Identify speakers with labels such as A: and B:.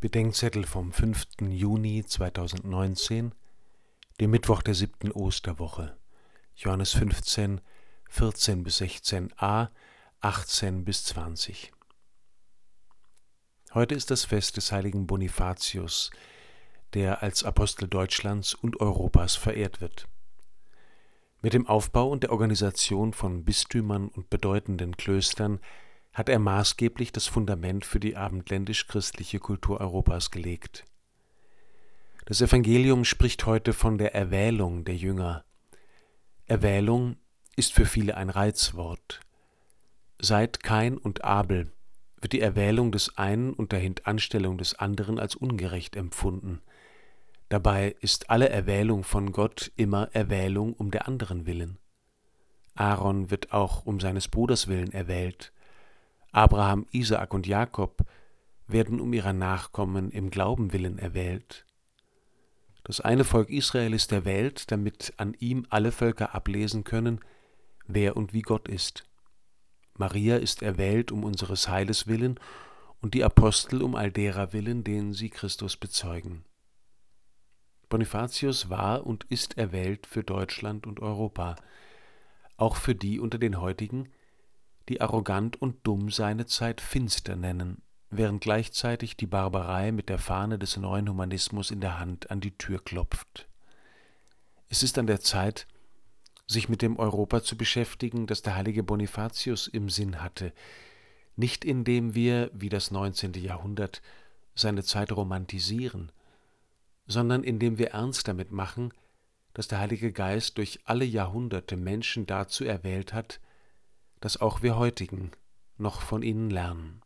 A: Bedenkzettel vom 5. Juni 2019, dem Mittwoch der siebten Osterwoche, Johannes 15, 14 bis 16a, 18 bis 20. Heute ist das Fest des heiligen Bonifatius, der als Apostel Deutschlands und Europas verehrt wird. Mit dem Aufbau und der Organisation von Bistümern und bedeutenden Klöstern hat er maßgeblich das Fundament für die abendländisch-christliche Kultur Europas gelegt. Das Evangelium spricht heute von der Erwählung der Jünger. Erwählung ist für viele ein Reizwort. Seit Kain und Abel wird die Erwählung des einen und der Hintanstellung des anderen als ungerecht empfunden. Dabei ist alle Erwählung von Gott immer Erwählung um der anderen willen. Aaron wird auch um seines Bruders willen erwählt, Abraham, Isaak und Jakob werden um ihrer Nachkommen im Glauben willen erwählt. Das eine Volk Israel ist erwählt, damit an ihm alle Völker ablesen können, wer und wie Gott ist. Maria ist erwählt um unseres Heiles willen und die Apostel um all derer willen, denen sie Christus bezeugen. Bonifatius war und ist erwählt für Deutschland und Europa, auch für die unter den heutigen, die arrogant und dumm seine Zeit finster nennen, während gleichzeitig die Barbarei mit der Fahne des neuen Humanismus in der Hand an die Tür klopft. Es ist an der Zeit, sich mit dem Europa zu beschäftigen, das der heilige Bonifatius im Sinn hatte, nicht indem wir, wie das 19. Jahrhundert, seine Zeit romantisieren, sondern indem wir ernst damit machen, dass der Heilige Geist durch alle Jahrhunderte Menschen dazu erwählt hat, dass auch wir heutigen noch von ihnen lernen.